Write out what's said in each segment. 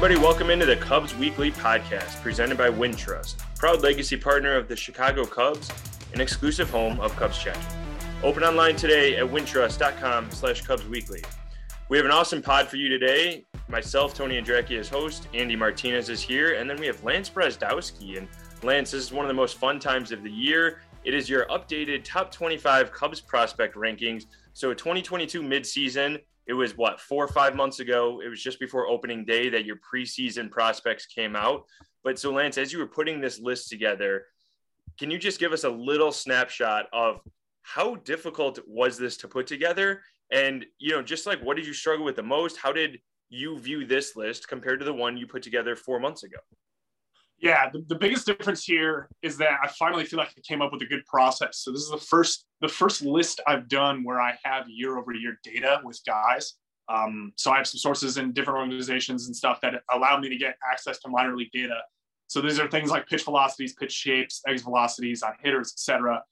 everybody. Welcome into the Cubs Weekly Podcast, presented by Wintrust, proud legacy partner of the Chicago Cubs and exclusive home of Cubs Chat. Open online today at wintrust.com slash Cubs Weekly. We have an awesome pod for you today. Myself, Tony Andracki as host, Andy Martinez is here, and then we have Lance Brozdowski. And Lance, this is one of the most fun times of the year. It is your updated top 25 Cubs prospect rankings. So 2022 midseason, it was what four or five months ago. It was just before opening day that your preseason prospects came out. But so Lance, as you were putting this list together, can you just give us a little snapshot of how difficult was this to put together? And you know, just like what did you struggle with the most? How did you view this list compared to the one you put together four months ago? Yeah, the, the biggest difference here is that I finally feel like I came up with a good process. So this is the first the first list I've done where I have year over year data with guys. Um, so I have some sources in different organizations and stuff that allow me to get access to minor league data. So these are things like pitch velocities, pitch shapes, exit velocities on hitters, etc.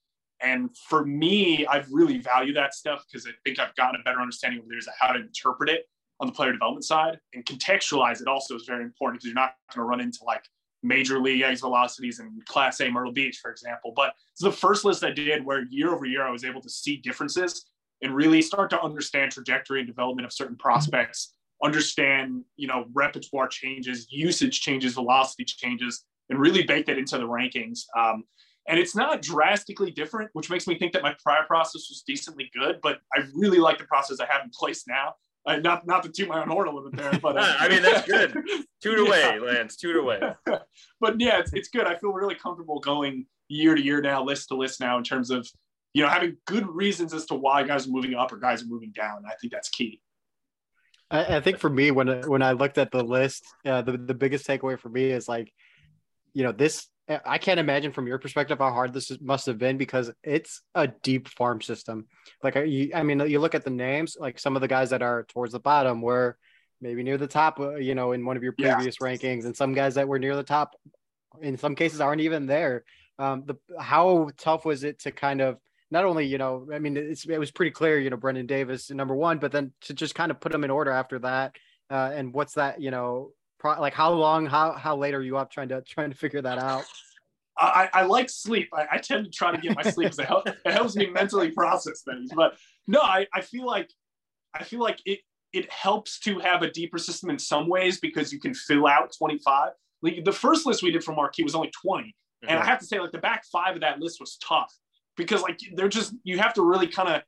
And for me, I've really valued that stuff because I think I've gotten a better understanding of there's how to interpret it on the player development side and contextualize it also is very important because you're not going to run into like major league exit velocities in class A Myrtle Beach, for example. But it's the first list I did where year over year I was able to see differences and really start to understand trajectory and development of certain prospects, understand, you know, repertoire changes, usage changes, velocity changes, and really bake that into the rankings. Um, and it's not drastically different, which makes me think that my prior process was decently good. But I really like the process I have in place now. Uh, not not to toot my own horn a little bit there, but uh, I mean that's good. Toot yeah. away, Lance. Toot away. but yeah, it's it's good. I feel really comfortable going year to year now, list to list now, in terms of you know having good reasons as to why guys are moving up or guys are moving down. I think that's key. I, I think for me, when when I looked at the list, uh, the the biggest takeaway for me is like, you know, this I can't imagine from your perspective how hard this must have been because it's a deep farm system. Like, you, I mean, you look at the names, like some of the guys that are towards the bottom were maybe near the top, uh, you know, in one of your previous yeah. rankings, and some guys that were near the top, in some cases, aren't even there. Um, the how tough was it to kind of not only, you know, I mean, it's it was pretty clear, you know, Brennen Davis number one, but then to just kind of put them in order after that. Uh, and what's that, you know, pro- like how long, how how late are you up trying to trying to figure that out? I, I like sleep. I, I, tend to try to get my sleep because it, help, it, helps me mentally process things. But no, I, I feel like I feel like it it helps to have a deeper system in some ways because you can fill out 25. Like the first list we did for Marquee was only 20. Mm-hmm. And I have to say, like the back five of that list was tough because like they're just you have to really kind of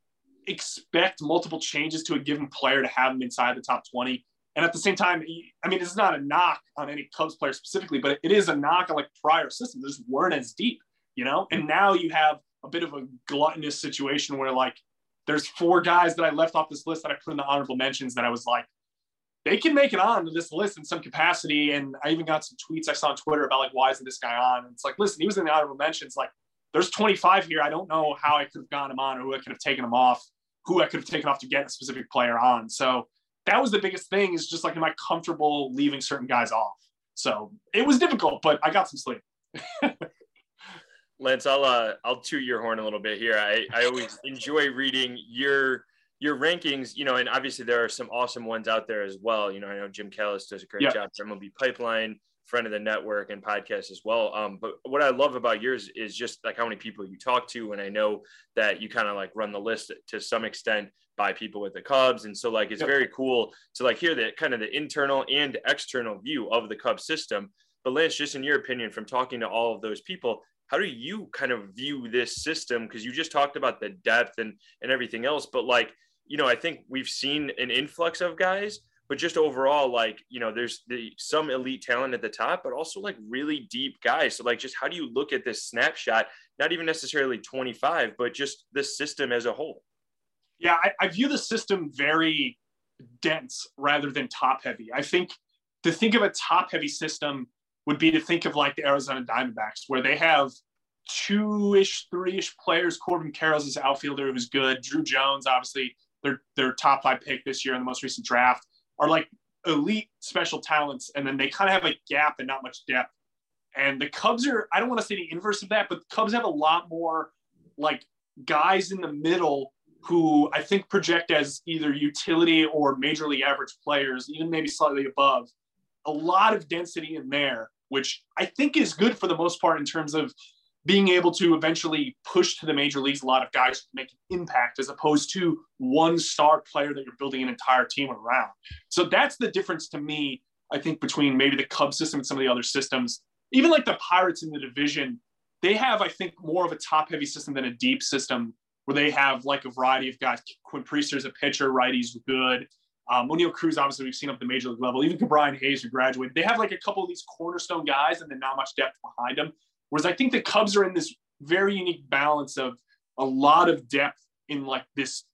expect multiple changes to a given player to have them inside the top 20. And at the same time, I mean, it's not a knock on any Cubs player specifically, but it is a knock on like prior systems. They just weren't as deep, you know? And mm-hmm. now you have a bit of a gluttonous situation where like there's four guys that I left off this list that I put in the honorable mentions that I was like, they can make it on to this list in some capacity. And I even got some tweets I saw on Twitter about like, why isn't this guy on? And it's like, listen, he was in the honorable mentions. Like, there's 25 here. I don't know how I could have gotten him on or who I could have taken him off, who I could have taken off to get a specific player on. So that was the biggest thing is just like, am I comfortable leaving certain guys off? So it was difficult, but I got some sleep. Lance, I'll uh, I'll toot your horn a little bit here. I, I always enjoy reading your your rankings, you know, and obviously there are some awesome ones out there as well. You know, I know Jim Callis does a great yep. job for MLB Pipeline, friend of the network and podcast as well. Um, but what I love about yours is just like how many people you talk to, and I know that you kind of like run the list to some extent by people with the Cubs. And so like it's yep. very cool to like hear the kind of the internal and external view of the Cubs system. But Lance, just in your opinion, from talking to all of those people, how do you kind of view this system? Because you just talked about the depth and and everything else, but like you know, I think we've seen an influx of guys, but just overall, like you know, there's the some elite talent at the top, but also like really deep guys. So like, just how do you look at this snapshot? Not even necessarily 25, but just the system as a whole. Yeah, I, I view the system very dense rather than top heavy. I think to think of a top heavy system would be to think of like the Arizona Diamondbacks, where they have two-ish, three-ish players. Corbin Carroll's this outfielder who's good. Druw Jones, obviously, their their top five pick this year in the most recent draft, are like elite special talents, and then they kind of have a gap and not much depth. And the Cubs are, I don't want to say the inverse of that, but the Cubs have a lot more like guys in the middle who I think project as either utility or major league average players, even maybe slightly above, a lot of density in there, which I think is good for the most part in terms of being able to eventually push to the major leagues a lot of guys to make an impact as opposed to one star player that you're building an entire team around. So that's the difference to me, I think, between maybe the Cubs system and some of the other systems. Even like the Pirates in the division, they have, I think, more of a top heavy system than a deep system where they have like a variety of guys. Quinn Priester's a pitcher, righty's good. Um, Oneil Cruz, obviously, we've seen up the major league level. Even Brian Hayes, who graduated, they have like a couple of these cornerstone guys and then not much depth behind them. Whereas I think the Cubs are in this very unique balance of a lot of depth in like this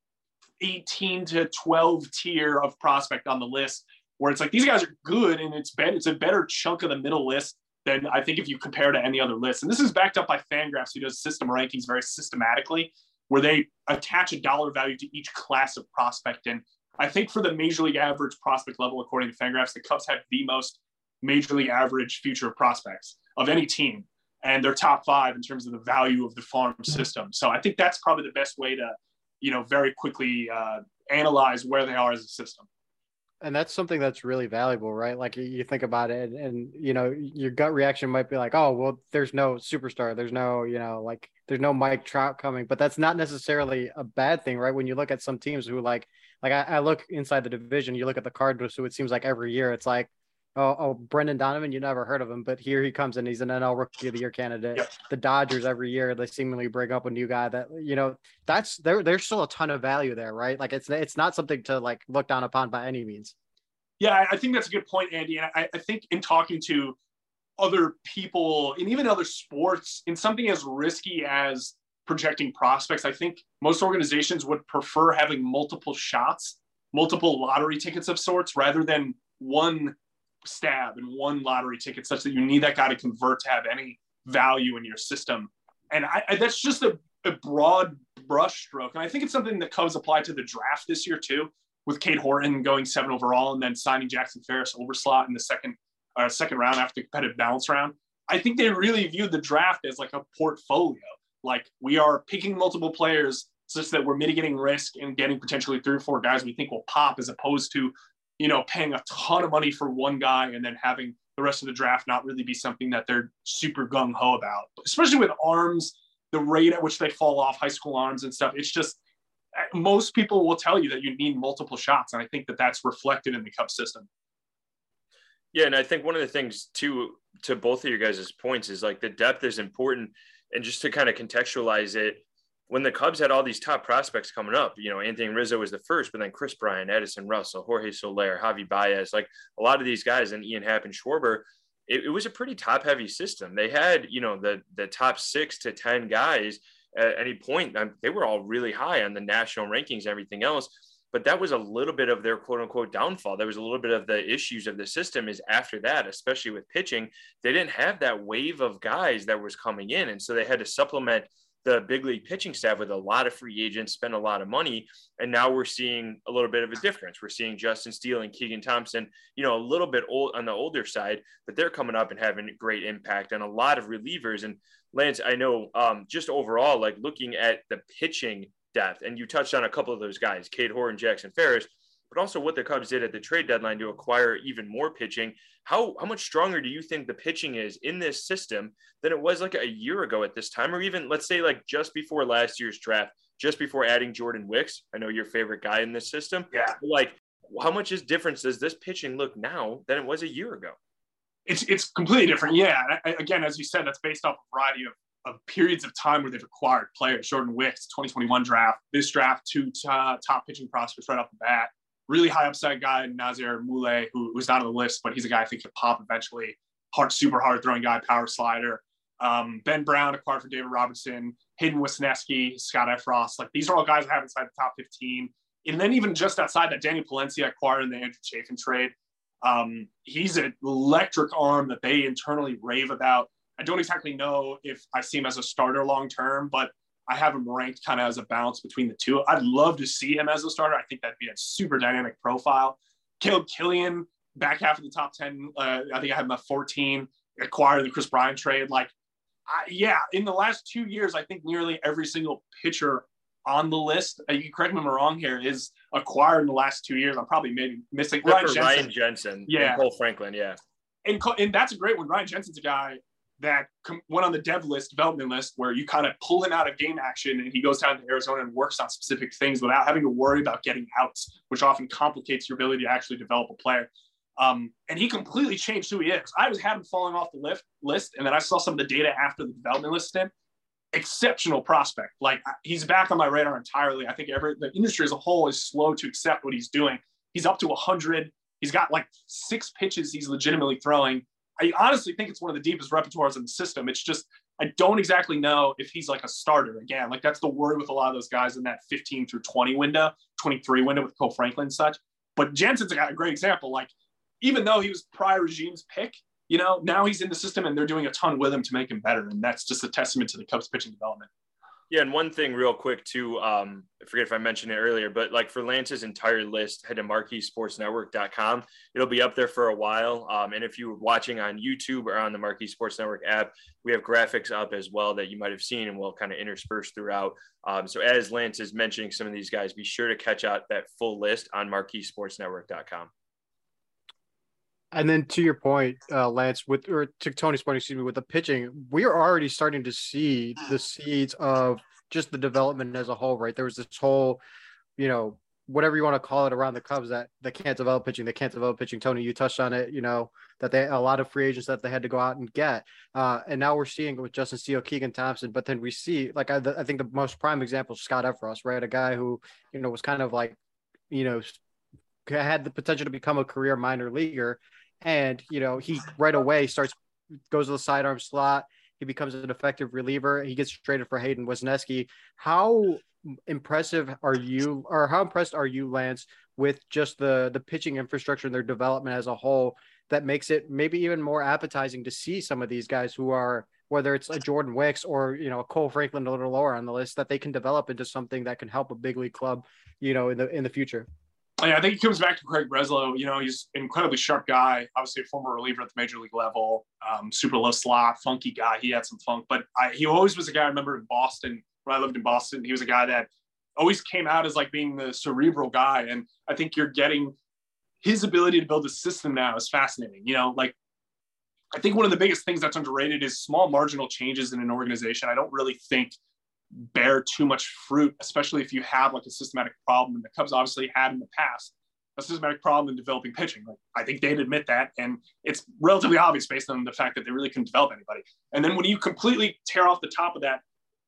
18 to 12 tier of prospect on the list, where it's like these guys are good and it's been it's a better chunk of the middle list than I think if you compare to any other list. And this is backed up by Fangraphs, who does system rankings very systematically, where they attach a dollar value to each class of prospect. And I think for the major league average prospect level, according to Fangraphs, the Cubs have the most major league average future prospects of any team and they're top five in terms of the value of the farm system. So I think that's probably the best way to, you know, very quickly uh, analyze where they are as a system. And that's something that's really valuable, right? Like you think about it, and, and you know, your gut reaction might be like, "Oh, well, there's no superstar, there's no, you know, like there's no Mike Trout coming," but that's not necessarily a bad thing, right? When you look at some teams who like, like I, I look inside the division, you look at the Cardinals, who it seems like every year it's like, Oh, oh, Brendan Donovan, you never heard of him, but here he comes and he's an NL Rookie of the Year candidate. Yep. The Dodgers every year they seemingly bring up a new guy that you know that's there. There's still a ton of value there, right? Like it's it's not something to like look down upon by any means. Yeah, I think that's a good point, Andy. And I, I think in talking to other people and even other sports, in something as risky as projecting prospects, I think most organizations would prefer having multiple shots, multiple lottery tickets of sorts, rather than one stab and one lottery ticket such that you need that guy to convert to have any value in your system. And I, I, that's just a, a broad brushstroke. And I think it's something that Cubs applied to the draft this year too, with Cade Horton going seven overall and then signing Jackson Ferris overslot in the second uh, second round after the competitive balance round. I think they really viewed the draft as like a portfolio. Like we are picking multiple players such that we're mitigating risk and getting potentially three or four guys we think will pop as opposed to you know, paying a ton of money for one guy and then having the rest of the draft not really be something that they're super gung ho about, especially with arms, the rate at which they fall off high school arms and stuff. It's just most people will tell you that you need multiple shots. And I think that that's reflected in the cup system. Yeah. And I think one of the things too, to both of your guys' points is like the depth is important. And just to kind of contextualize it, when the Cubs had all these top prospects coming up, you know, Anthony Rizzo was the first, but then Kris Bryant, Addison Russell, Jorge Soler, Javi Baez, like a lot of these guys, and Ian Happ and Schwarber, it, it, was a pretty top heavy system. They had, you know, the the top six to ten guys at any point. They were all really high on the national rankings, and everything else. But that was a little bit of their quote unquote downfall. There was a little bit of the issues of the system is after that, especially with pitching, they didn't have that wave of guys that was coming in. And so they had to supplement the big league pitching staff with a lot of free agents, spend a lot of money. And now we're seeing a little bit of a difference. We're seeing Justin Steele and Keegan Thompson, you know, a little bit old on the older side, but they're coming up and having great impact and a lot of relievers. And Lance, I know um, just overall, like looking at the pitching depth, and you touched on a couple of those guys, Cade Horton, Jackson Ferris, but also what the Cubs did at the trade deadline to acquire even more pitching. How how much stronger do you think the pitching is in this system than it was like a year ago at this time, or even let's say like just before last year's draft, just before adding Jordan Wicks? I know your favorite guy in this system. Yeah. Like, how much is difference does this pitching look now than it was a year ago? It's it's completely different. Yeah. Again, as you said, that's based off a variety of of periods of time where they've acquired players. Jordan Wicks, 2021 draft, this draft, two t- top pitching prospects right off the bat really high upside guy, Nazier Mulé, who was not on the list, but he's a guy I think could pop eventually. Hard, super hard throwing guy, power slider. Um, ben Brown acquired for David Robertson, Hayden Wesneski, Scott Effross. Like these are all guys I have inside the top 15. And then even just outside that, Daniel Palencia acquired in the Andrew Chafin trade. Um, he's an electric arm that they internally rave about. I don't exactly know if I see him as a starter long term, but I have him ranked kind of as a balance between the two. I'd love to see him as a starter. I think that'd be a super dynamic profile. Caleb Kilian, back half of the top 10. Uh, I think I have him at 14, acquired the Kris Bryant trade. Like, I, yeah, in the last two years, I think nearly every single pitcher on the list, uh, you correct me if I'm wrong here, is acquired in the last two years. I'm probably maybe missing Ryan Jensen. Ryan Jensen. Yeah. Kohl Franklin. Yeah. And, and that's a great one. Ryan Jensen's a guy that went on the dev list, development list, where you kind of pull him out of game action and he goes down to Arizona and works on specific things without having to worry about getting outs, which often complicates your ability to actually develop a player. Um, and he completely changed who he is. I was had him falling off the lift, list, and then I saw some of the data after the development list. Him, exceptional prospect. Like he's back on my radar entirely. I think every the industry as a whole is slow to accept what he's doing. He's up to 100. He's got like six pitches he's legitimately throwing. I honestly think it's one of the deepest repertoires in the system. It's just I don't exactly know if he's like a starter again. Like that's the worry with a lot of those guys in that 15 through 20 window, 23 window with Kohl Franklin and such. But Jensen's a great example. Like even though he was prior regime's pick, you know, now he's in the system and they're doing a ton with him to make him better. And that's just a testament to the Cubs pitching development. Yeah, and one thing real quick too, um, I forget if I mentioned it earlier, but like for Lance's entire list, head to marqueesportsnetwork.com. It'll be up there for a while. Um, and if you're watching on YouTube or on the Marquee Sports Network app, we have graphics up as well that you might have seen and we'll kind of intersperse throughout. Um, so as Lance is mentioning some of these guys, be sure to catch out that full list on marqueesportsnetwork.com. And then to your point, uh, Lance, with or to Tony's point, excuse me, with the pitching, we are already starting to see the seeds of just the development as a whole, right? There was this whole, you know, whatever you want to call it around the Cubs that they can't develop pitching, they can't develop pitching. Tony, you touched on it, you know, that they a lot of free agents that they had to go out and get. Uh, and now we're seeing with Justin Steele, Keegan Thompson, but then we see like I, I think the most prime example is Scott Effross, right? A guy who, you know, was kind of like, you know, had the potential to become a career minor leaguer and you know he right away starts goes to the sidearm slot. He becomes an effective reliever. He gets traded for Hayden Wesneski. How impressive are you, or how impressed are you, Lance, with just the the pitching infrastructure and their development as a whole? That makes it maybe even more appetizing to see some of these guys who are whether it's a Jordan Wicks or you know a Kohl Franklin a little lower on the list that they can develop into something that can help a big league club, you know, in the in the future. Yeah, I think he comes back to Craig Breslow. You know, he's an incredibly sharp guy, obviously a former reliever at the major league level, um, super low slot, funky guy. He had some funk, but I, he always was a guy I remember in Boston when I lived in Boston. He was a guy that always came out as like being the cerebral guy. And I think you're getting his ability to build a system now is fascinating. You know, like I think one of the biggest things that's underrated is small marginal changes in an organization. I don't really think bear too much fruit, especially if you have like a systematic problem. And the Cubs obviously had in the past a systematic problem in developing pitching. Like I think they'd admit that, and it's relatively obvious based on the fact that they really couldn't develop anybody. And then when you completely tear off the top of that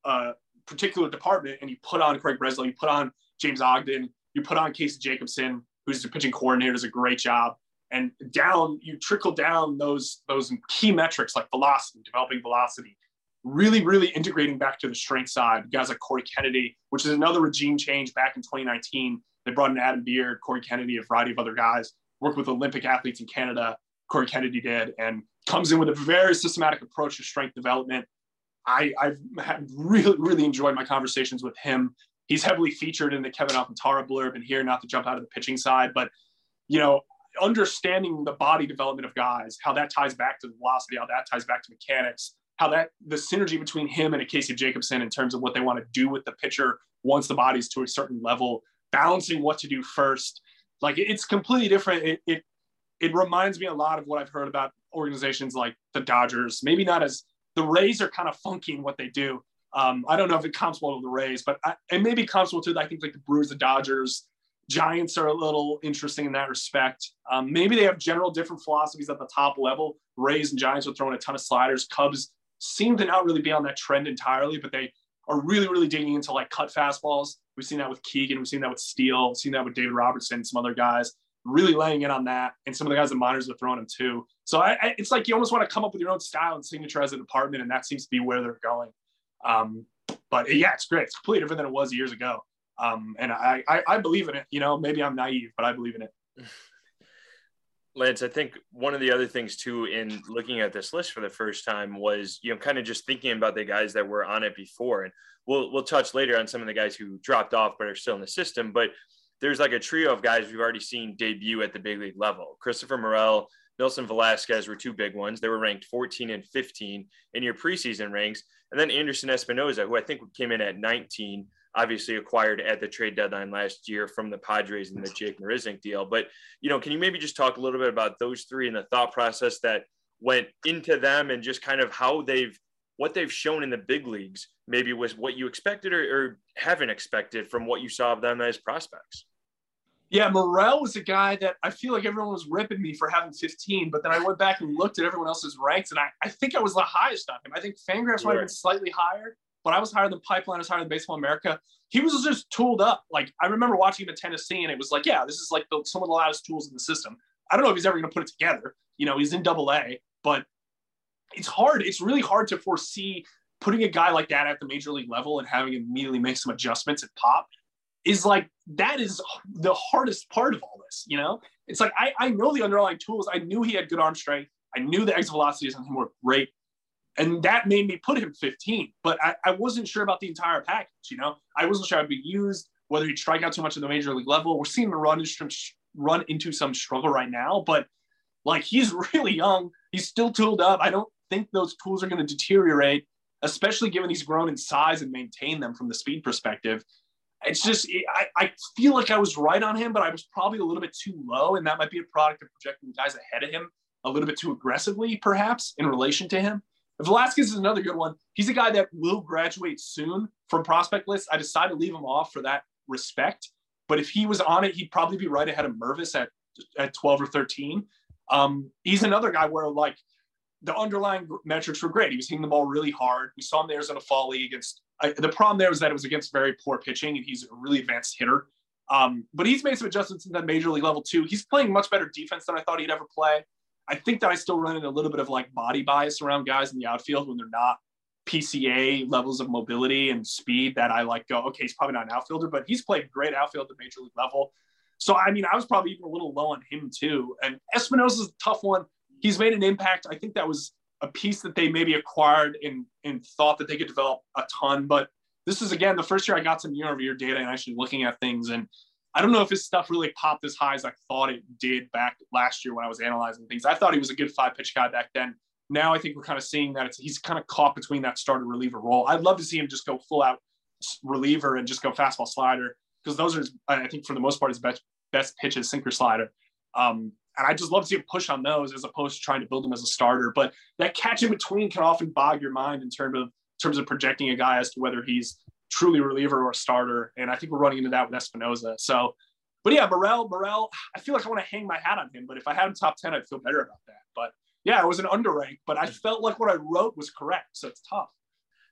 uh, particular department and you put on Craig Breslow, you put on James Ogden, you put on Casey Jacobson, who's the pitching coordinator, does a great job. And down, you trickle down those those key metrics like velocity, developing velocity, really, really integrating back to the strength side. Guys like Corey Kennedy, which is another regime change back in 2019. They brought in Adam Beard, Corey Kennedy, a variety of other guys, worked with Olympic athletes in Canada. Corey Kennedy did, and comes in with a very systematic approach to strength development. I, I've really, really enjoyed my conversations with him. He's heavily featured in the Kevin Alcantara blurb and here, not to jump out of the pitching side, but you know, understanding the body development of guys, how that ties back to velocity, how that ties back to mechanics, how that the synergy between him and a Casey Jacobson in terms of what they want to do with the pitcher once the body's to a certain level, balancing what to do first. Like it's completely different. It, it it reminds me a lot of what I've heard about organizations like the Dodgers. Maybe not as the Rays are kind of funky in what they do. Um, I don't know if it comes well to the Rays, but I, and maybe comes well to I think like the Brewers, the Dodgers, Giants are a little interesting in that respect. Um, maybe they have general different philosophies at the top level. Rays and Giants are throwing a ton of sliders. Cubs seem to not really be on that trend entirely, but they are really, really digging into like cut fastballs. We've seen that with Keegan. We've seen that with Steele. We've seen that with David Robertson, some other guys really laying in on that. And some of the guys in minors are throwing them too. So I, I, it's like you almost want to come up with your own style and signature as a department. And that seems to be where they're going. Um, but yeah, it's great. It's completely different than it was years ago. Um, and I, I, I believe in it. You know, maybe I'm naive, but I believe in it. Lance, I think one of the other things too in looking at this list for the first time was, you know, kind of just thinking about the guys that were on it before. And we'll we'll touch later on some of the guys who dropped off but are still in the system. But there's like a trio of guys we've already seen debut at the big league level. Christopher Morel, Nelson Velazquez were two big ones. They were ranked 14 and 15 in your preseason ranks. And then Anderson Espinoza, who I think came in at 19, obviously acquired at the trade deadline last year from the Padres in the Jake Marisnick deal. But, you know, can you maybe just talk a little bit about those three and the thought process that went into them and just kind of how they've what they've shown in the big leagues maybe was what you expected or, or haven't expected from what you saw of them as prospects yeah, Morel was a guy that I feel like everyone was ripping me for having 15, but then I went back and looked at everyone else's ranks, and I, I think I was the highest on him. I think Fangraphs might have been slightly higher, but I was higher than Pipeline, I was higher than Baseball America. He was just tooled up. Like I remember watching him at Tennessee, and it was like, yeah, this is like the, some of the loudest tools in the system. I don't know if he's ever going to put it together. You know, he's in Double A, but it's hard. It's really hard to foresee putting a guy like that at the major league level and having him immediately make some adjustments and pop is like that is the hardest part of all this you know it's like I, I know the underlying tools i knew he had good arm strength i knew the exit velocities on him were great and that made me put him 15 but I, I wasn't sure about the entire package you know? I wasn't sure i'd be used whether he'd strike out too much at the major league level. We're seeing him run into, run into some struggle right now but like he's really young. He's still tooled up. I don't think those tools are going to deteriorate especially given he's grown in size and maintained them from the speed perspective. It's just I, I feel like I was right on him, but I was probably a little bit too low, and that might be a product of projecting guys ahead of him a little bit too aggressively, perhaps in relation to him. Velazquez is another good one. He's a guy that will graduate soon from prospect list. I decided to leave him off for that respect, but if he was on it, he'd probably be right ahead of Mervis at at 12 or 13. Um, he's another guy where like the underlying metrics were great. He was hitting the ball really hard. We saw him there in a fall league against I, the problem there was that it was against very poor pitching, and he's a really advanced hitter. Um, but he's made some adjustments in the major league level too. He's playing much better defense than I thought he'd ever play. I think that I still run into a little bit of like body bias around guys in the outfield when they're not PCA levels of mobility and speed that I like go, okay, he's probably not an outfielder, but he's played great outfield at the major league level. So, I mean, I was probably even a little low on him too. And Espinoza's a tough one. He's made an impact. I think that was a piece that they maybe acquired and, and thought that they could develop a ton. But this is again the first year I got some year over year data and actually looking at things. And I don't know if his stuff really popped as high as I thought it did back last year when I was analyzing things. I thought he was a good five pitch guy back then. Now I think we're kind of seeing that he's kind of caught between that starter reliever role. I'd love to see him just go full out reliever and just go fastball slider because those are I think for the most part his best best pitches sinker slider. Um, and I just love to see him push on those as opposed to trying to build him as a starter. But that catch in between can often bog your mind in terms of in terms of projecting a guy as to whether he's truly reliever or a starter. And I think we're running into that with Espinoza. So, but yeah, Morel, Morel, I feel like I want to hang my hat on him. But if I had him top 10, I'd feel better about that. But yeah, it was an underrank, but I felt like what I wrote was correct. So it's tough.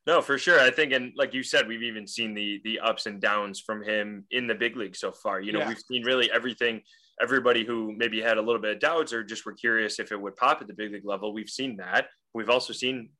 No, for sure. I think, and like you said, we've even seen the the ups and downs from him in the big league so far. You know, yeah. we've seen really everything everybody who maybe had a little bit of doubts or just were curious if it would pop at the big league level, we've seen that. We've also seen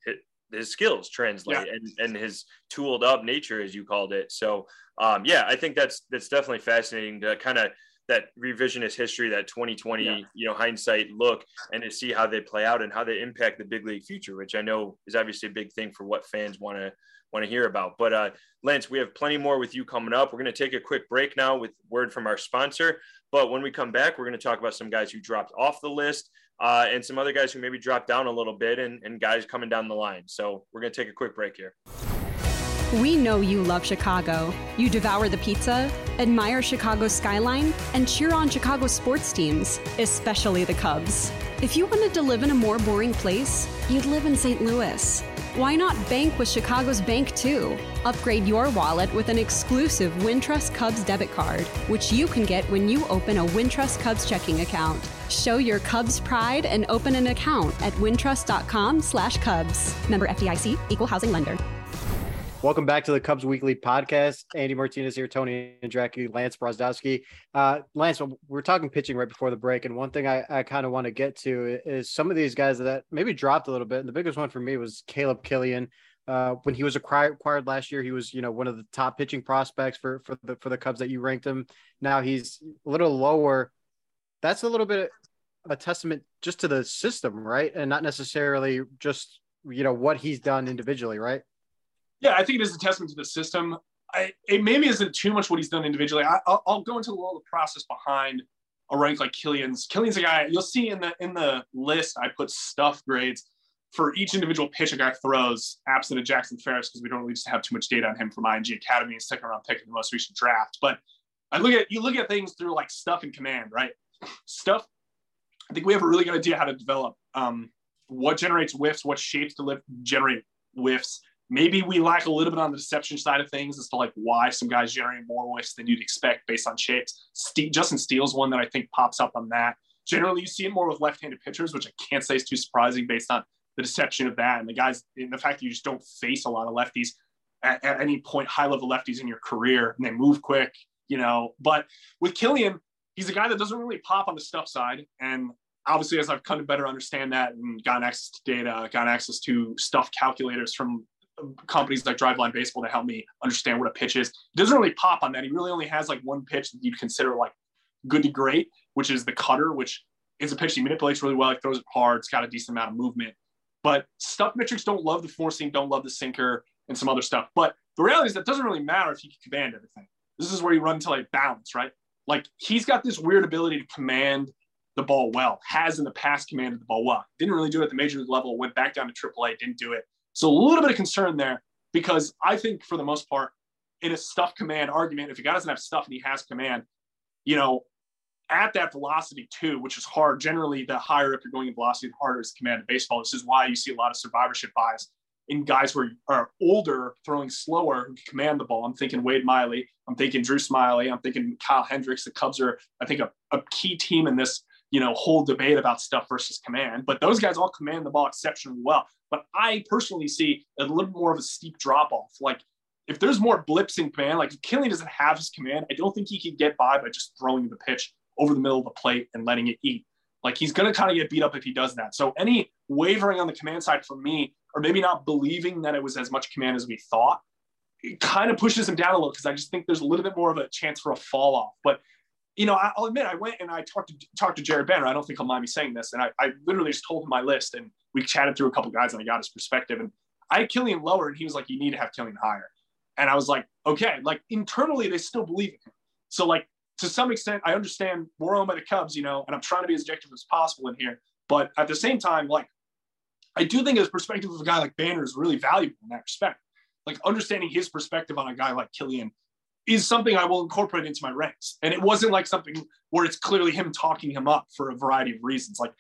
his skills translate yeah. and, and his tooled up nature, as you called it. So, um, yeah, I think that's that's definitely fascinating to kind of that revisionist history, that 2020, yeah. you know, hindsight look, and to see how they play out and how they impact the big league future, which I know is obviously a big thing for what fans want to want to hear about. But uh, Lance, we have plenty more with you coming up. We're going to take a quick break now with word from our sponsor. But when we come back, we're going to talk about some guys who dropped off the list uh, and some other guys who maybe dropped down a little bit and, and guys coming down the line. So we're going to take a quick break here. We know you love Chicago. You devour the pizza, admire Chicago's skyline, and cheer on Chicago sports teams, especially the Cubs. If you wanted to live in a more boring place, you'd live in St. Louis. Why not bank with Chicago's Bank too? Upgrade your wallet with an exclusive Wintrust Cubs debit card, which you can get when you open a Wintrust Cubs checking account. Show your Cubs pride and open an account at wintrust.com/cubs. Member FDIC, equal housing lender. Welcome back to the Cubs Weekly Podcast. Andy Martinez here, Tony Andracki, Lance Brozdowski. Uh, Lance, we're talking pitching right before the break, and one thing I, I kind of want to get to is some of these guys that maybe dropped a little bit. And the biggest one for me was Caleb Kilian. Uh, when he was acquired, acquired last year, he was you know one of the top pitching prospects for for the for the Cubs that you ranked him. Now he's a little lower. That's a little bit a testament just to the system, right, and not necessarily just you know what he's done individually, right? Yeah, I think it is a testament to the system. I, it maybe isn't too much what he's done individually. I, will go into a little the process behind a rank like Kilian's. Kilian's a guy you'll see in the in the list. I put stuff grades for each individual pitch a guy throws, absent of Jackson Ferris, because we don't really just have too much data on him from IMG Academy second round pick in the most recent draft. But I look at you look at things through like stuff and command, right? Stuff. I think we have a really good idea how to develop um, what generates whiffs, what shapes to lift, generate whiffs. Maybe we lack a little bit on the deception side of things as to like why some guys generate more whiffs than you'd expect based on shapes. Justin Steele's one that I think pops up on that. Generally, you see it more with left-handed pitchers, which I can't say is too surprising based on the deception of that and the guys and the fact that you just don't face a lot of lefties at, at any point, high level lefties in your career, and they move quick, you know. But with Kilian, he's a guy that doesn't really pop on the stuff side. And obviously, as I've come to better understand that and gotten access to data, gotten access to stuff calculators from companies like Driveline Baseball to help me understand what a pitch is. He doesn't really pop on that. He really only has like one pitch that you'd consider like good to great, which is the cutter, which is a pitch he manipulates really well. He throws it hard. It's got a decent amount of movement. But stuff metrics don't love the four seam, don't love the sinker, and some other stuff. But the reality is that doesn't really matter if you can command everything. This is where you run into like balance, right? Like he's got this weird ability to command the ball well, has in the past commanded the ball well. Didn't really do it at the major league level, went back down to AAA, didn't do it. So a little bit of concern there because I think for the most part, in a stuff command argument, if a guy doesn't have stuff and he has command, you know, at that velocity too, which is hard. Generally, the higher up you're going in velocity, the harder is command of baseball. This is why you see a lot of survivorship bias in guys who are, are older, throwing slower, who can command the ball. I'm thinking Wade Miley. I'm thinking Drew Smyly. I'm thinking Kyle Hendricks. The Cubs are, I think, a, a key team in this, you know, whole debate about stuff versus command. But those guys all command the ball exceptionally well. But I personally see a little more of a steep drop off. Like if there's more blips in command, like if doesn't have his command, I don't think he could get by by just throwing the pitch over the middle of the plate and letting it eat. Like he's going to kind of get beat up if he does that. So any wavering on the command side for me, or maybe not believing that it was as much command as we thought, it kind of pushes him down a little because I just think there's a little bit more of a chance for a fall off. But you know, I'll admit I went and I talked to talked to Jared Banner. I don't think he'll mind me saying this, and I, I literally just told him my list, and we chatted through a couple guys, and I got his perspective. And I had Kilian lower, and he was like, "You need to have Kilian higher." And I was like, "Okay." Like internally, they still believe in him. So like to some extent, I understand we're owned by the Cubs, you know, and I'm trying to be as objective as possible in here. But at the same time, like, I do think his perspective of a guy like Banner is really valuable in that respect. Like, understanding his perspective on a guy like Kilian is something I will incorporate into my ranks. And it wasn't like something where it's clearly him talking him up for a variety of reasons. Like,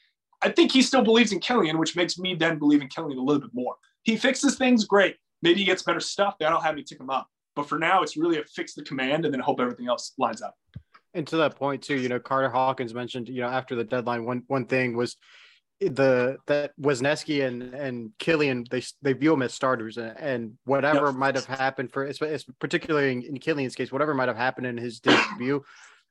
I think he still believes in Kilian, which makes me then believe in Kilian a little bit more. He fixes things, great. Maybe he gets better stuff. That'll have me tick him up. But for now, it's really a fix the command and then hope everything else lines up. And to that point too, you know, Carter Hawkins mentioned, you know, after the deadline, one one thing was the that Wesneski and and Kilian they they view him as starters and, and whatever yep. might have happened for it's, it's particularly in, in Kilian's case, whatever might have happened in his debut,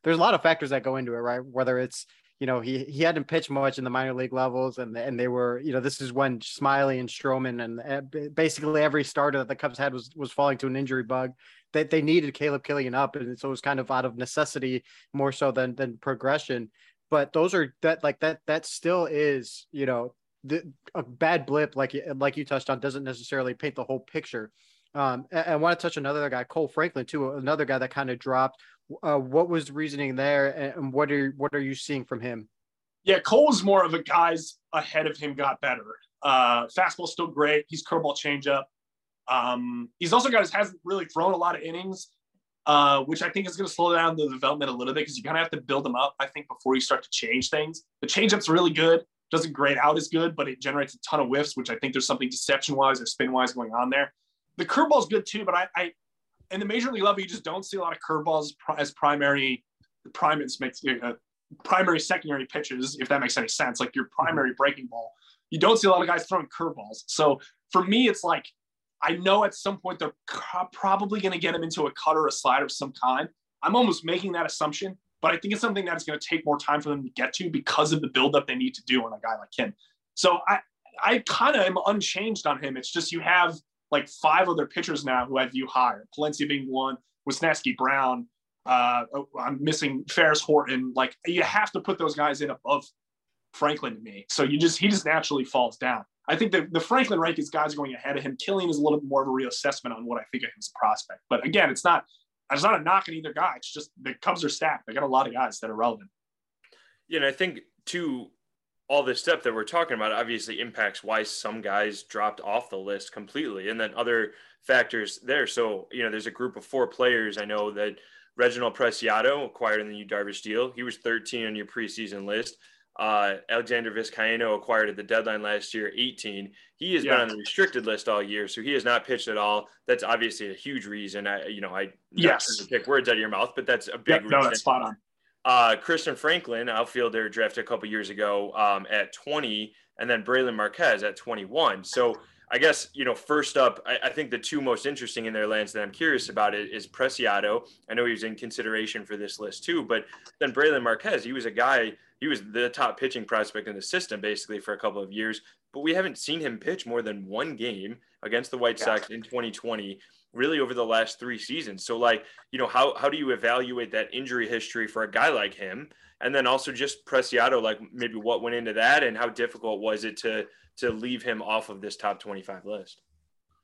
there's a lot of factors that go into it, right? Whether it's you know he he hadn't pitched much in the minor league levels and and they were you know this is when Smyly and Stroman and eh, basically every starter that the Cubs had was was falling to an injury bug they, they needed Caleb Kilian up, and so it was kind of out of necessity more so than than progression. But those are that like that that still is you know the, a bad blip like like you touched on doesn't necessarily paint the whole picture. Um, and I want to touch another guy, Kohl Franklin, too, another guy that kind of dropped. Uh, what was the reasoning there, and what are what are you seeing from him? Yeah, Kohl's more of a guys ahead of him got better. Uh, fastball still great. He's curveball changeup. Um, he's also got his hasn't really thrown a lot of innings, uh, which I think is going to slow down the development a little bit because you kind of have to build them up. I think before you start to change things. The changeup's really good. Doesn't grade out as good, but it generates a ton of whiffs, which I think there's something deception wise or spin wise going on there. The curveball's good too, but I, I in the major league level, you just don't see a lot of curveballs as primary uh, primary secondary pitches, if that makes any sense. Like your primary breaking ball, you don't see a lot of guys throwing curveballs. So for me, it's like I know at some point they're probably going to get him into a cut or a slide of some kind. I'm almost making that assumption, but I think it's something that's going to take more time for them to get to because of the buildup they need to do on a guy like him. So I, I kind of am unchanged on him. It's just you have like five other pitchers now who I view higher. Palencia being one, Wesneski, Brown. Uh, oh, I'm missing Ferris Horton. Like you have to put those guys in above Franklin to me. So you just he just naturally falls down. I think that the Franklin rank is guys going ahead of him. Kilian is a little bit more of a reassessment on what I think of him as a prospect. But again, it's not it's not a knock on either guy. It's just the Cubs are stacked. They got a lot of guys that are relevant. Yeah, and I think too, all this stuff that we're talking about obviously impacts why some guys dropped off the list completely, and then other factors there. So you know, there's a group of four players I know that Reginald Preciado acquired in the Yu Darvish deal. He was 13 on your preseason list. Uh, Alexander Vizcaino acquired at the deadline last year, 18. He has yeah. been on the restricted list all year, so he has not pitched at all. That's obviously a huge reason. I, you know, I yes to pick words out of your mouth, but that's a big yep, reason. No, that's spot on. Uh, Christian Franklin, outfielder drafted a couple years ago um, at 20, and then Brailyn Marquez at 21. So I guess, you know, first up, I, I, think the two most interesting in their lands that I'm curious about it is Preciado. I know he was in consideration for this list too, but then Brailyn Marquez, he was a guy, he was the top pitching prospect in the system basically for a couple of years, but we haven't seen him pitch more than one game against the White Sox in 2020 really over the last three seasons. So like, you know, how, how do you evaluate that injury history for a guy like him? And then also just Preciado, like maybe what went into that and how difficult was it to, to leave him off of this top 25 list?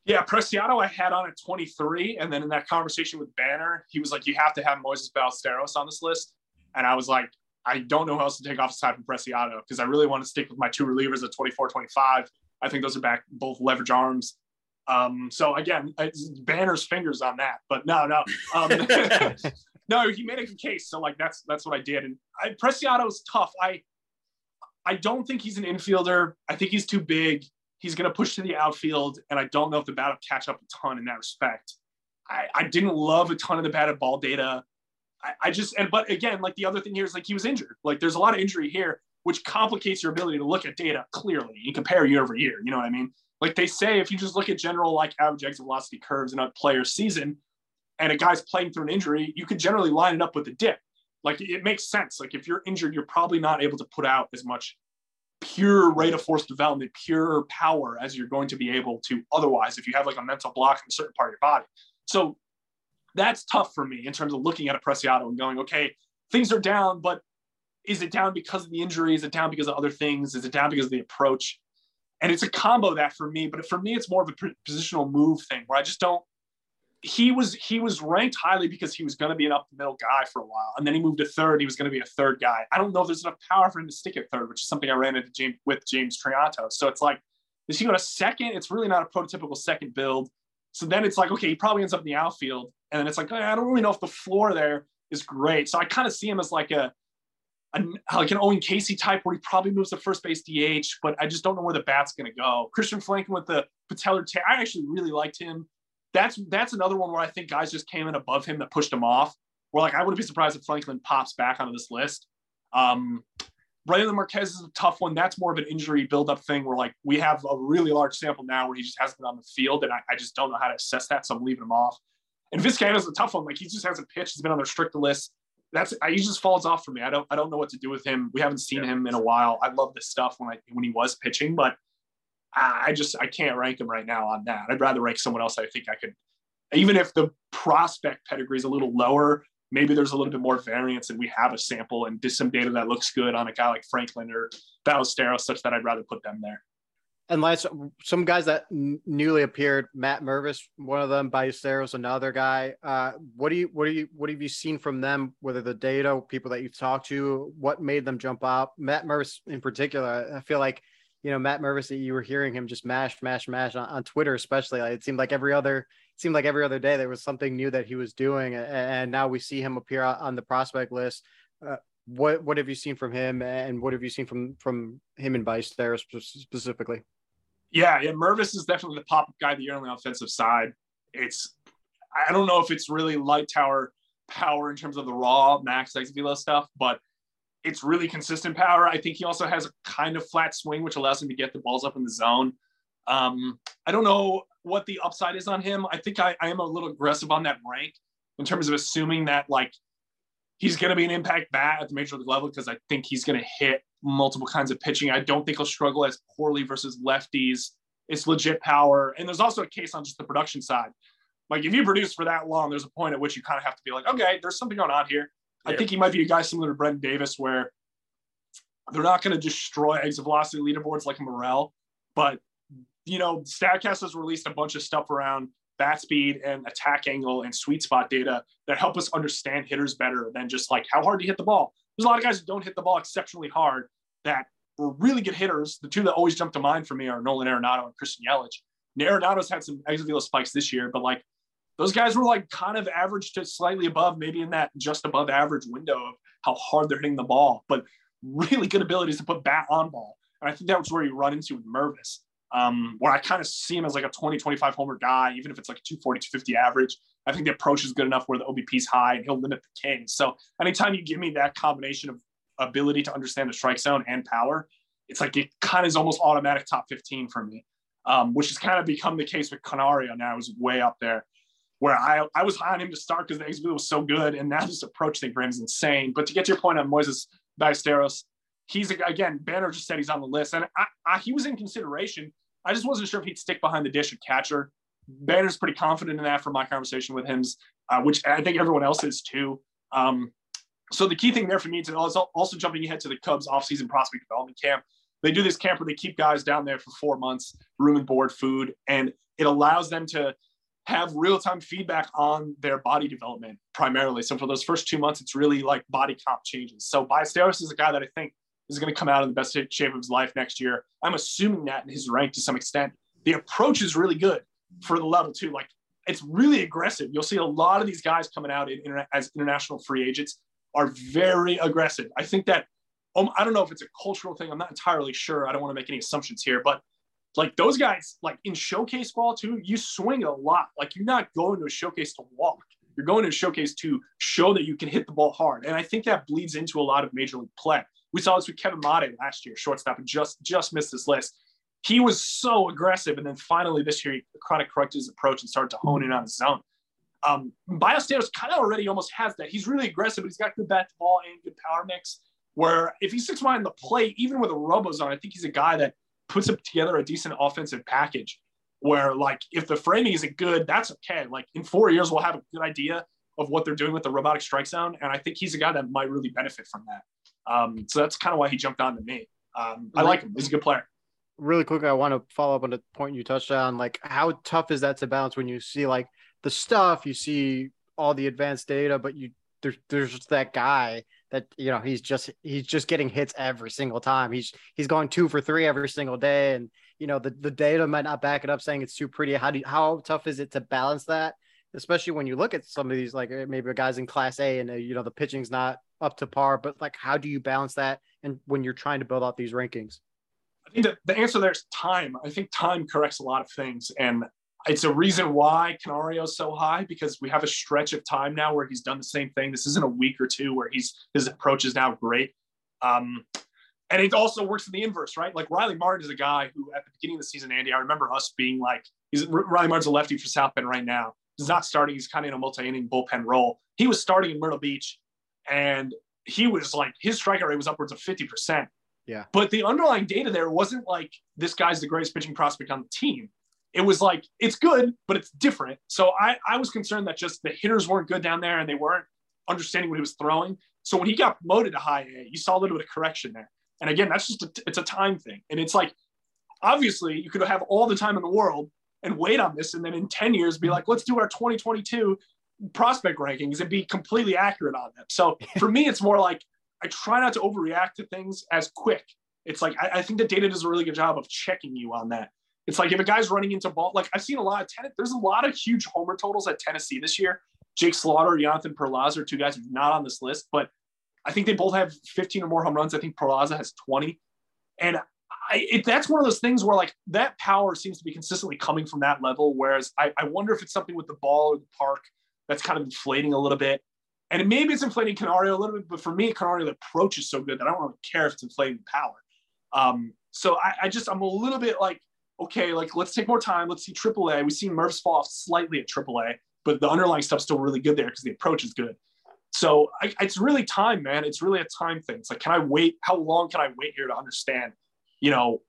Yeah, Preciado I had on at 23. And then in that conversation with Banner, he was like, you have to have Moises Ballesteros on this list. And I was like, I don't know who else to take off aside from Preciado because I really want to stick with my two relievers at 24, 25. I think those are back both leverage arms. Um, so again, Banner's fingers on that, but no, no, um, no. He made a good case, so like that's that's what I did. And I, Preciado's tough. I I don't think he's an infielder. I think he's too big. He's going to push to the outfield, and I don't know if the bat will catch up a ton in that respect. I, I didn't love a ton of the batted ball data. I, I just and but again, like the other thing here is like he was injured. Like there's a lot of injury here, which complicates your ability to look at data clearly and compare year over year. You know what I mean? Like they say, if you just look at general like average exit velocity curves in a player's season, and a guy's playing through an injury, you could generally line it up with a dip. Like it makes sense. Like if you're injured, you're probably not able to put out as much pure rate of force development, pure power as you're going to be able to otherwise if you have like a mental block in a certain part of your body. So that's tough for me in terms of looking at a Preciado and going, okay, things are down, but is it down because of the injury? Is it down because of other things? Is it down because of the approach? And it's a combo that for me, but for me, it's more of a positional move thing where I just don't he was he was ranked highly because he was going to be an up the middle guy for a while, and then he moved to third. He was going to be a third guy. I don't know if there's enough power for him to stick at third, which is something I ran into James, with James Trianto. So it's like, does he go to second? It's really not a prototypical second build. So then it's like, okay, he probably ends up in the outfield, and then it's like, I don't really know if the floor there is great. So I kind of see him as like a, a like an Owen Caissie type, where he probably moves to first base DH, but I just don't know where the bat's going to go. Christian Franklin with the patellar tear, I actually really liked him that's that's another one where I think guys just came in above him that pushed him off. Where like I wouldn't be surprised if Franklin pops back onto this list. Um, Brailyn Marquez is a tough one. That's more of an injury buildup thing where like we have a really large sample now where he just hasn't been on the field, and I, I just don't know how to assess that, so I'm leaving him off. And Vizcaino is a tough one. Like he just hasn't pitched. He's been on the restricted list. That's he just falls off for me. I don't I don't know what to do with him. We haven't seen yeah. him in a while. I love this stuff when I when he was pitching, but I just I can't rank him right now on that. I'd rather rank someone else. I think I could, even if the prospect pedigree is a little lower. Maybe there's a little bit more variance, and we have a sample and some data that looks good on a guy like Franklin or Ballesteros, such that I'd rather put them there. And last, some guys that n- newly appeared, Matt Mervis, one of them, Ballesteros, another guy. Uh, what do you, what do you, what have you seen from them? Whether the data, people that you've talked to, what made them jump out? Matt Mervis in particular, I feel like you know, Matt Mervis, you were hearing him just mash, mash, mash on, on Twitter, especially. Like, it seemed like every other, seemed like every other day there was something new that he was doing, and, now we see him appear on the prospect list. Uh, what what have you seen from him, and what have you seen from from him and there specifically? Yeah, yeah, Mervis is definitely the pop up guy the year on the offensive side. It's I don't know if it's really light tower power in terms of the raw max X velo stuff, but it's really consistent power. I think he also has a kind of flat swing, which allows him to get the balls up in the zone. Um, I don't know what the upside is on him. I think I, I am a little aggressive on that rank in terms of assuming that like he's going to be an impact bat at the major league level because I think he's going to hit multiple kinds of pitching. I don't think he'll struggle as poorly versus lefties. It's legit power. And there's also a case on just the production side. Like if you produce for that long, there's a point at which you kind of have to be like, okay, there's something going on here. I think he might be a guy similar to Brennen Davis, where they're not going to destroy exit velocity leaderboards like Morel, but you know, Statcast has released a bunch of stuff around bat speed and attack angle and sweet spot data that help us understand hitters better than just like how hard to hit the ball. there's a lot of guys who don't hit the ball exceptionally hard that were really good hitters. The two that always jump to mind for me are Nolan Arenado and Christian Yelich. Arenado's had some exit spikes this year, but like those guys were like kind of average to slightly above, maybe in that just above average window of how hard they're hitting the ball, but really good abilities to put bat on ball. And I think that was where you run into with Mervis, um, where I kind of see him as like a 20, 25 homer guy, even if it's like a 240, 250 average. I think the approach is good enough where the OBP is high and he'll limit the King. So anytime you give me that combination of ability to understand the strike zone and power, it's like it kind of is almost automatic top 15 for me, um, which has kind of become the case with Canario now is way up there. Where I, I was high on him to start because the exit was so good, and now this approach thing for him is insane. But to get to your point on Moises Ballesteros, he's again Banner just said he's on the list, and I, I, he was in consideration. I just wasn't sure if he'd stick behind the dish at catcher. Banner's pretty confident in that from my conversation with him, uh, which I think everyone else is too. Um, so the key thing there for me to also, also jumping ahead to the Cubs offseason prospect development camp. They do this camp where they keep guys down there for four months, room and board, food, and it allows them to have real-time feedback on their body development primarily. So for those first two months, it's really like body comp changes. So Ballesteros is a guy that I think is going to come out in the best shape of his life next year. I'm assuming that in his rank to some extent. The approach is really good for the level two. Like it's really aggressive. You'll see a lot of these guys coming out in, as international free agents are very aggressive. I think that um, I don't know if it's a cultural thing. I'm not entirely sure. I don't want to make any assumptions here, but like those guys, like in showcase ball too, you swing a lot. Like you're not going to a showcase to walk. You're going to a showcase to show that you can hit the ball hard. And I think that bleeds into a lot of major league play. We saw this with Kevin Made last year, shortstop, and just just missed this list. He was so aggressive, and then finally this year, he chronic corrected his approach and started to hone in on his zone. Um, Ballesteros kind of already almost has that. He's really aggressive, but he's got good bat to ball and good power mix. Where if he sits behind the plate, even with a robo on, I think he's a guy that puts up together a decent offensive package. Where like if the framing isn't good, that's okay. Like in four years, we'll have a good idea of what they're doing with the robotic strike zone, and I think he's a guy that might really benefit from that. Um, so that's kind of why he jumped on to me. Um, I like him. He's a good player. Really quick, I want to follow up on the point you touched on. Like, how tough is that to balance when you see like the stuff, you see all the advanced data, but you there's there's just that guy that you know he's just he's just getting hits every single time. He's he's going two for three every single day, and you know the, the data might not back it up, saying it's too pretty. How do you, how tough is it to balance that? Especially when you look at some of these like eh, maybe guys in Class A, and uh, you know the pitching's not up to par. But like, how do you balance that? And when you're trying to build out these rankings, I think that the answer there is time. I think time corrects a lot of things, and it's a reason why Canario is so high because we have a stretch of time now where he's done the same thing. This isn't a week or two where he's his approach is now great. Um, and it also works in the inverse, right? Like Riley Martin is a guy who, at the beginning of the season, Andy, I remember us being like, he's Riley Martin's a lefty for South Bend right now. He's not starting. He's kind of in a multi-inning bullpen role. He was starting in Myrtle Beach, and he was like his strikeout rate was upwards of fifty percent. Yeah. But the underlying data there wasn't like this guy's the greatest pitching prospect on the team it was like it's good, but it's different. So I, I was concerned that just the hitters weren't good down there and they weren't understanding what he was throwing. So when he got promoted to high A, you saw a little bit of correction there. And again, that's just a, it's a time thing. And it's like obviously you could have all the time in the world and wait on this, and then in ten years be mm-hmm. like, let's do our 2022 prospect rankings and be completely accurate on them. So for me, it's more like I try not to overreact to things as quick. It's like I, I think the data does a really good job of checking you on that. It's like if a guy's running into ball, like I've seen a lot of ten, there's a lot of huge homer totals at Tennessee this year. Jake Slaughter, Jonathan Perlaza are two guys not on this list, but I think they both have 15 or more home runs. I think Perlaza has 20. And I, it, that's one of those things where like that power seems to be consistently coming from that level. Whereas I, I wonder if it's something with the ball or the park that's kind of inflating a little bit. And maybe it's inflating Canario a little bit, but for me, Canario, the approach is so good that I don't really care if it's inflating power. Um, so I, I just, I'm a little bit like, okay, like let's take more time. Let's see AAA. We've seen Mervis fall off slightly at AAA, but the underlying stuff's still really good there because the approach is good. So I, it's really time, man. It's really a time thing. It's like, can I wait? How long can I wait here to understand? You know,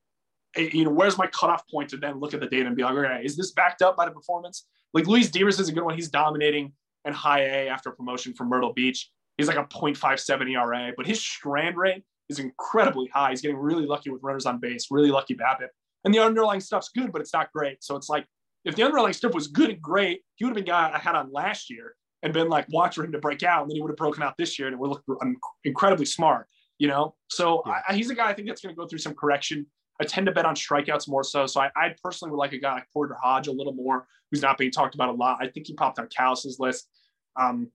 eh, you know, where's my cutoff point to then look at the data and be like, okay, is this backed up by the performance? Like Luis Devers is a good one. He's dominating in high A after promotion from Myrtle Beach. He's like a 0.57 ERA, but his strand rate is incredibly high. He's getting really lucky with runners on base, really lucky BABIP and the underlying stuff's good, but it's not great. So it's like if the underlying stuff was good and great, he would have been guy I had on last year. and been like, watch for him to break out. And then he would have broken out this year and it would look incredibly smart, you know? So yeah. I, he's a guy I think that's going to go through some correction. I tend to bet on strikeouts more so. So I, I, personally would like a guy like Porter Hodge a little more, who's not being talked about a lot. I think he popped on Callis's list. Um,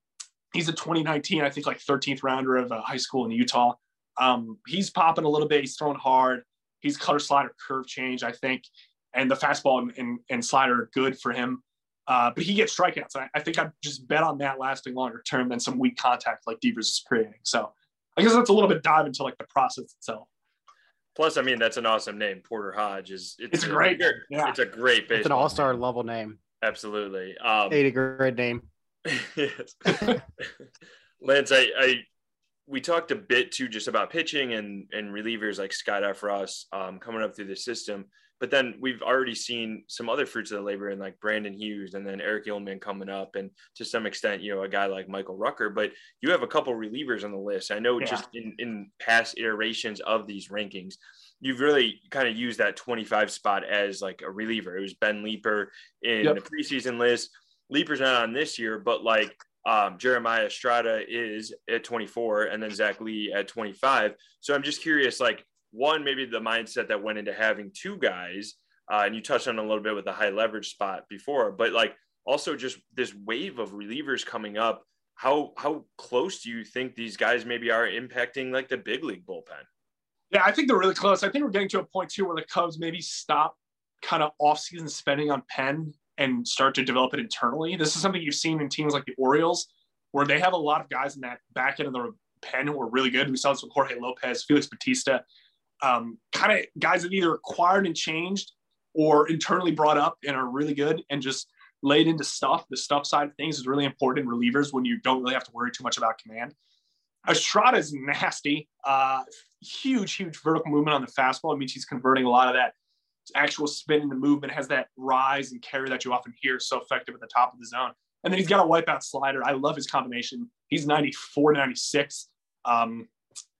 he's a 2019, I think like 13th rounder of a high school in Utah. Um, he's popping a little bit. He's throwing hard. He's cutter slider curve change, I think. And the fastball and, and, and slider are good for him. Uh, but he gets strikeouts. I, I, think I'd just bet on that lasting longer term than some weak contact like Devers is creating. So I guess that's a little bit dive into like the process itself. Plus, I mean, that's an awesome name. Porter Hodge is it's, it's a great, yeah. it's a great It's an all-star level name. Absolutely. Um, a great name. Lance, I, I, we talked a bit too just about pitching and and relievers like Scott Effross um, coming up through the system. But then we've already seen some other fruits of the labor in like Brandon Hughes and then Erich Uelmen coming up, and to some extent, you know, a guy like Michael Rucker. But you have a couple relievers on the list. I know yeah. just in, in past iterations of these rankings, you've really kind of used that 25 spot as like a reliever. It was Ben Leeper in yep. the preseason list. Leeper's not on this year, but like um, Jeremiah Estrada is at 24 and then Zac Leigh at 25. So I'm just curious, like, one, maybe the mindset that went into having two guys, uh, and you touched on a little bit with the high leverage spot before, but like also just this wave of relievers coming up. How how close do you think these guys maybe are impacting like the big league bullpen? Yeah, I think they're really close. I think we're getting to a point too where the Cubs maybe stop kind of off-season spending on pen and start to develop it internally. This is something you've seen in teams like the Orioles, where they have a lot of guys in that back end of the pen who are really good. We saw this with Jorge Lopez, Felix Bautista um, kind of guys that either acquired and changed or internally brought up and are really good and just laid into stuff. The stuff side of things is really important in relievers when you don't really have to worry too much about command. Estrada is nasty. Uh, huge, huge vertical movement on the fastball. It means he's converting a lot of that actual spin in the movement, has that rise and carry that you often hear so effective at the top of the zone. And then he's got a wipeout slider. I love his combination. He's 94, 96. Um,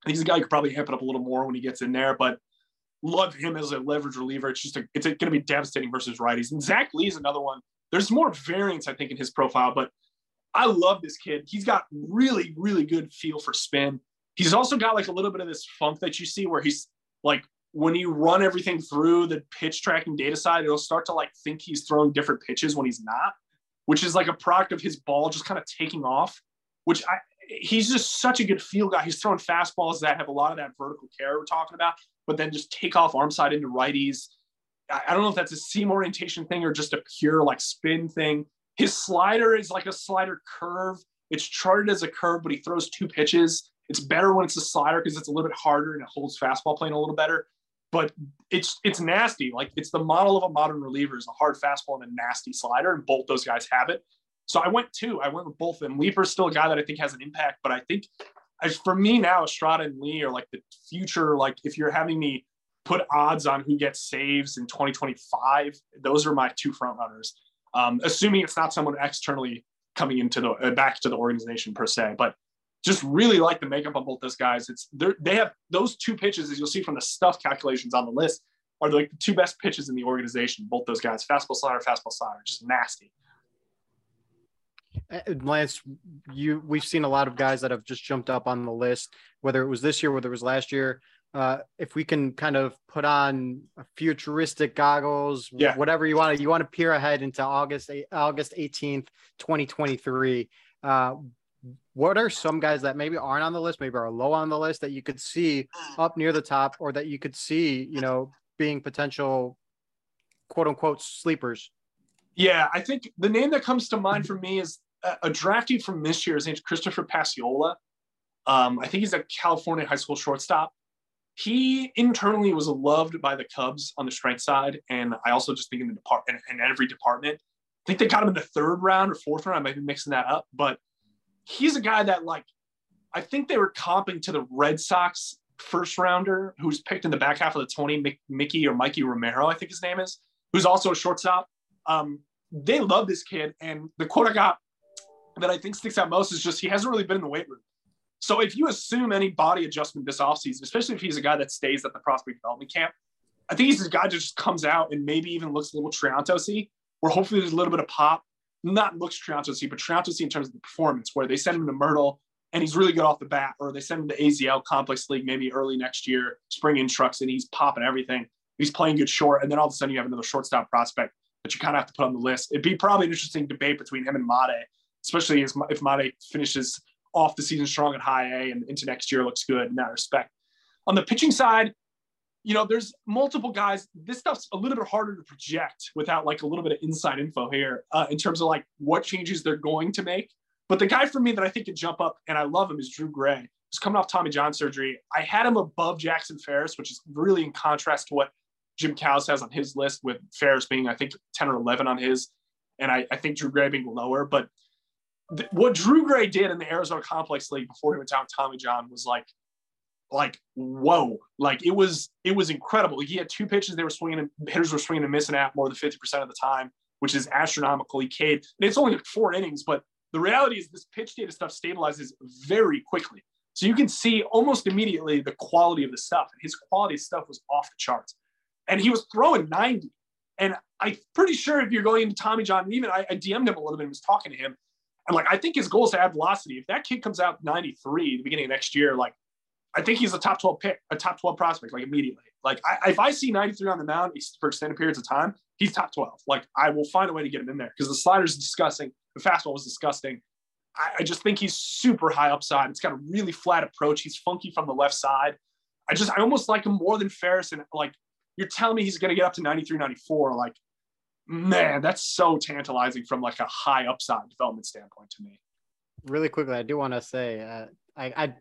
he's a guy who could probably amp it up a little more when he gets in there, but love him as a leverage reliever. It's just a, it's going to be devastating versus righties. And Zac Leigh is another one. There's more variance, I think, in his profile, but I love this kid. He's got really, really good feel for spin. He's also got like a little bit of this funk that you see where he's like when you run everything through the pitch tracking data side, it'll start to like think he's throwing different pitches when he's not, which is like a product of his ball just kind of taking off, which I he's just such a good field guy. He's throwing fastballs that have a lot of that vertical carry we're talking about, but then just take off arm side into righties. I don't know if that's a seam orientation thing or just a pure like spin thing. His slider is like a slider curve. It's charted as a curve, but he throws two pitches. It's better when it's a slider because it's a little bit harder and it holds fastball plane a little better. But it's it's nasty. Like it's the model of a modern reliever is a hard fastball and a nasty slider, and both those guys have it. So I went two. I went with both of them. Leeper's still a guy that I think has an impact, but I think as for me now, Estrada and Leigh are like the future. Like if you're having me put odds on who gets saves in 2025, those are my two front runners. Um, assuming it's not someone externally coming into the uh, back to the organization per se, but just really like the makeup of both those guys. It's they have those two pitches, as you'll see from the stuff calculations on the list, are like the two best pitches in the organization. Both those guys, fastball slider, fastball slider, just nasty. Uh, Lance, you we've seen a lot of guys that have just jumped up on the list, whether it was this year, whether it was last year. Uh, if we can kind of put on futuristic goggles, yeah. whatever you want to, you want to peer ahead into August August eighteenth, twenty twenty three. Uh, what are some guys that maybe aren't on the list, maybe are low on the list that you could see up near the top, or that you could see, you know, being potential quote unquote sleepers? Yeah, I think the name that comes to mind for me is a draftee from this year. His name's Christopher Paciolla. Um, I think he's a California high school shortstop. He internally was loved by the Cubs on the strength side, and I also just think in the department in every department. I think they got him in the third round or fourth round. I might be mixing that up, but he's a guy that like I think they were comping to the Red Sox first rounder who's picked in the back half of the 20, Mickey or Mikey Romero, I think his name is, who's also a shortstop. Um, they love this kid, and the quote I got that I think sticks out most is just he hasn't really been in the weight room. So if you assume any body adjustment this offseason, especially if he's a guy that stays at the prospect development camp, I think he's a guy that just comes out and maybe even looks a little Triantosy, where hopefully there's a little bit of pop, not looks Triantos but Triantos in terms of the performance, where they send him to Myrtle and he's really good off the bat, or they send him to AZL Complex League maybe early next year, spring in trucks, and he's popping everything. He's playing good short, and then all of a sudden you have another shortstop prospect that you kind of have to put on the list. It'd be probably an interesting debate between him and Made, especially as, if Made finishes off the season strong at high A and into next year looks good in that respect. On the pitching side, you know, there's multiple guys. This stuff's a little bit harder to project without like a little bit of inside info here uh, in terms of like what changes they're going to make. But the guy for me that I think could jump up and I love him is Drew Gray. He's coming off Tommy John surgery. I had him above Jackson Ferris, which is really in contrast to what Jim Callis has on his list, with Ferris being, I think, 10 or 11 on his. And I, I think Drew Gray being lower. But th- what Drew Gray did in the Arizona Complex League before he went down Tommy John was like like whoa. Like it was it was incredible. He had two pitches they were swinging and hitters were swinging and missing at more than 50% of the time which is astronomical. He caved and it's only like four innings but the reality is this pitch data stuff stabilizes very quickly. So you can see almost immediately the quality of the stuff and his quality of stuff was off the charts. And he was throwing 90 and i'm pretty sure if you're going into tommy john and even I, I dm'd him a little bit and was talking to him and like i think his goal is to add velocity if that kid comes out 93 at the beginning of next year like I think he's a top 12 pick, a top 12 prospect, like immediately. Like I, if I see 93 on the mound for extended periods of time, he's top 12. Like I will find a way to get him in there because the slider is disgusting. The fastball was disgusting. I, I, just think he's super high upside. It's got a really flat approach. He's funky from the left side. I just, I almost like him more than Ferris. And like, you're telling me he's going to get up to 93, 94. Like, man, that's so tantalizing from like a high upside development standpoint to me. Really quickly, I do want to say, uh, I, I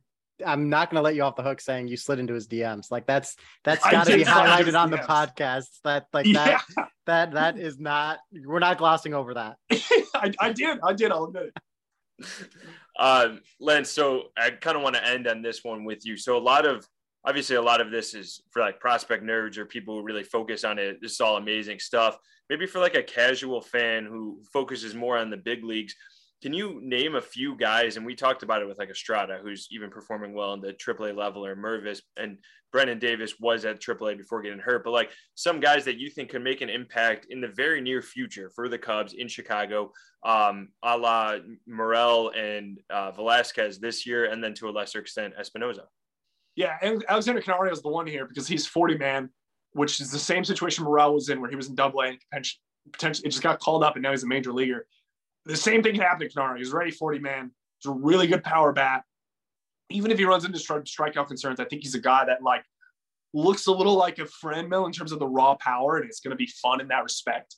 I'm not going to let you off the hook saying you slid into his DMs. Like that's that's got to be highlighted on the podcast. That like that yeah. that that is not. We're not glossing over that. I, I, did. I did. I'll admit it. Um, Len, so I kind of want to end on this one with you. So a lot of obviously a lot of this is for like prospect nerds or people who really focus on it. This is all amazing stuff. Maybe for like a casual fan who focuses more on the big leagues can you name a few guys? And we talked about it with like Estrada, who's even performing well in the AAA level, or Mervis and Brennen Davis was at AAA before getting hurt. But like some guys that you think could make an impact in the very near future for the Cubs in Chicago, um, a la Morel and uh, Velazquez this year, and then to a lesser extent Espinoza. Yeah, and Alexander Canario is the one here because he's 40 man, which is the same situation Morel was in where he was in Double A and potentially it just got called up and now he's a major leaguer. The same thing can happen to Canario. He's ready 40 man. He's a really good power bat. Even if he runs into strikeout concerns, I think he's a guy that like looks a little like a Franmil in terms of the raw power, and it's going to be fun in that respect.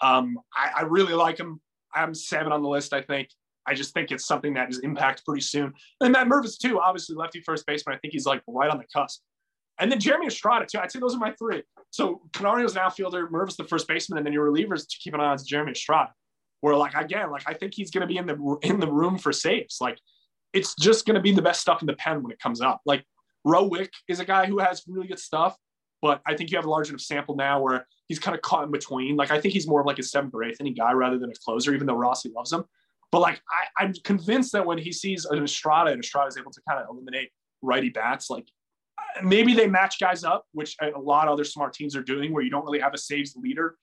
Um, I, I, really like him. I'm seven on the list. I think. I just think it's something that is impact pretty soon. And Matt Mervis too, obviously lefty first baseman. I think he's like right on the cusp. And then Jeremy Estrada too. I'd say those are my three. So Canario's an outfielder, Mervis the first baseman, and then your relievers to keep an eye on is Jeremy Estrada where like again, like I think he's going to be in the in the room for saves. Like it's just going to be the best stuff in the pen when it comes up. Like Rowan Wick is a guy who has really good stuff, but I think you have a large enough sample now where he's kind of caught in between. Like I think he's more of like a seventh or eighth inning guy rather than a closer, even though Rossi loves him. But like I, I'm convinced that when he sees an Estrada and Estrada is able to kind of eliminate righty bats, like uh, maybe they match guys up, which a lot of other smart teams are doing, where you don't really have a saves leader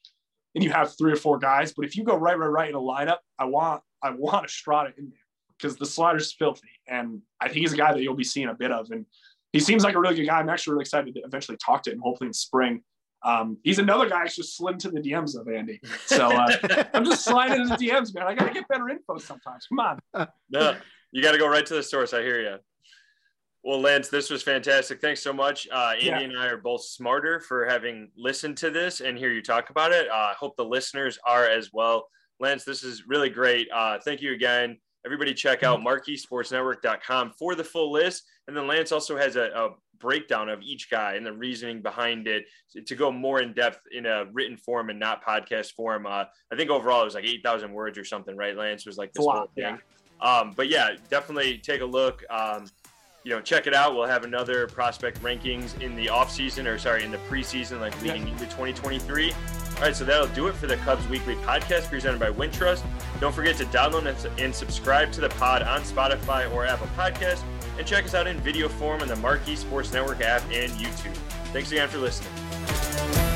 and you have three or four guys. But if you go right, right, right in a lineup, I want I want Estrada in there because the slider's filthy, and I think he's a guy that you'll be seeing a bit of. And he seems like a really good guy. I'm actually really excited to eventually talk to him, hopefully in spring. Um, he's another guy who's just slid into the DMs of Andy. So uh, I'm just sliding into the DMs, man. I got to get better info sometimes. Come on. No, you got to go right to the source. I hear you. Well, Lance, this was fantastic. Thanks so much. Uh, Andy yeah. and I are both smarter for having listened to this and hear you talk about it. I uh, hope the listeners are as well. Lance, this is really great. Uh, thank you again. Everybody check out marqueesportsnetwork.com for the full list. And then Lance also has a, a breakdown of each guy and the reasoning behind it to go more in depth in a written form and not podcast form. Uh, I think overall it was like 8,000 words or something, right? Lance was like this whole thing. Yeah. Um, but yeah, definitely take a look. Um, you know, check it out. We'll have another prospect rankings in the off season, or sorry, in the preseason, like leading into 2023. All right, so that'll do it for the Cubs Weekly podcast presented by Wintrust. Don't forget to download and subscribe to the pod on Spotify or Apple Podcasts, and check us out in video form on the Marquee Sports Network app and YouTube. Thanks again for listening.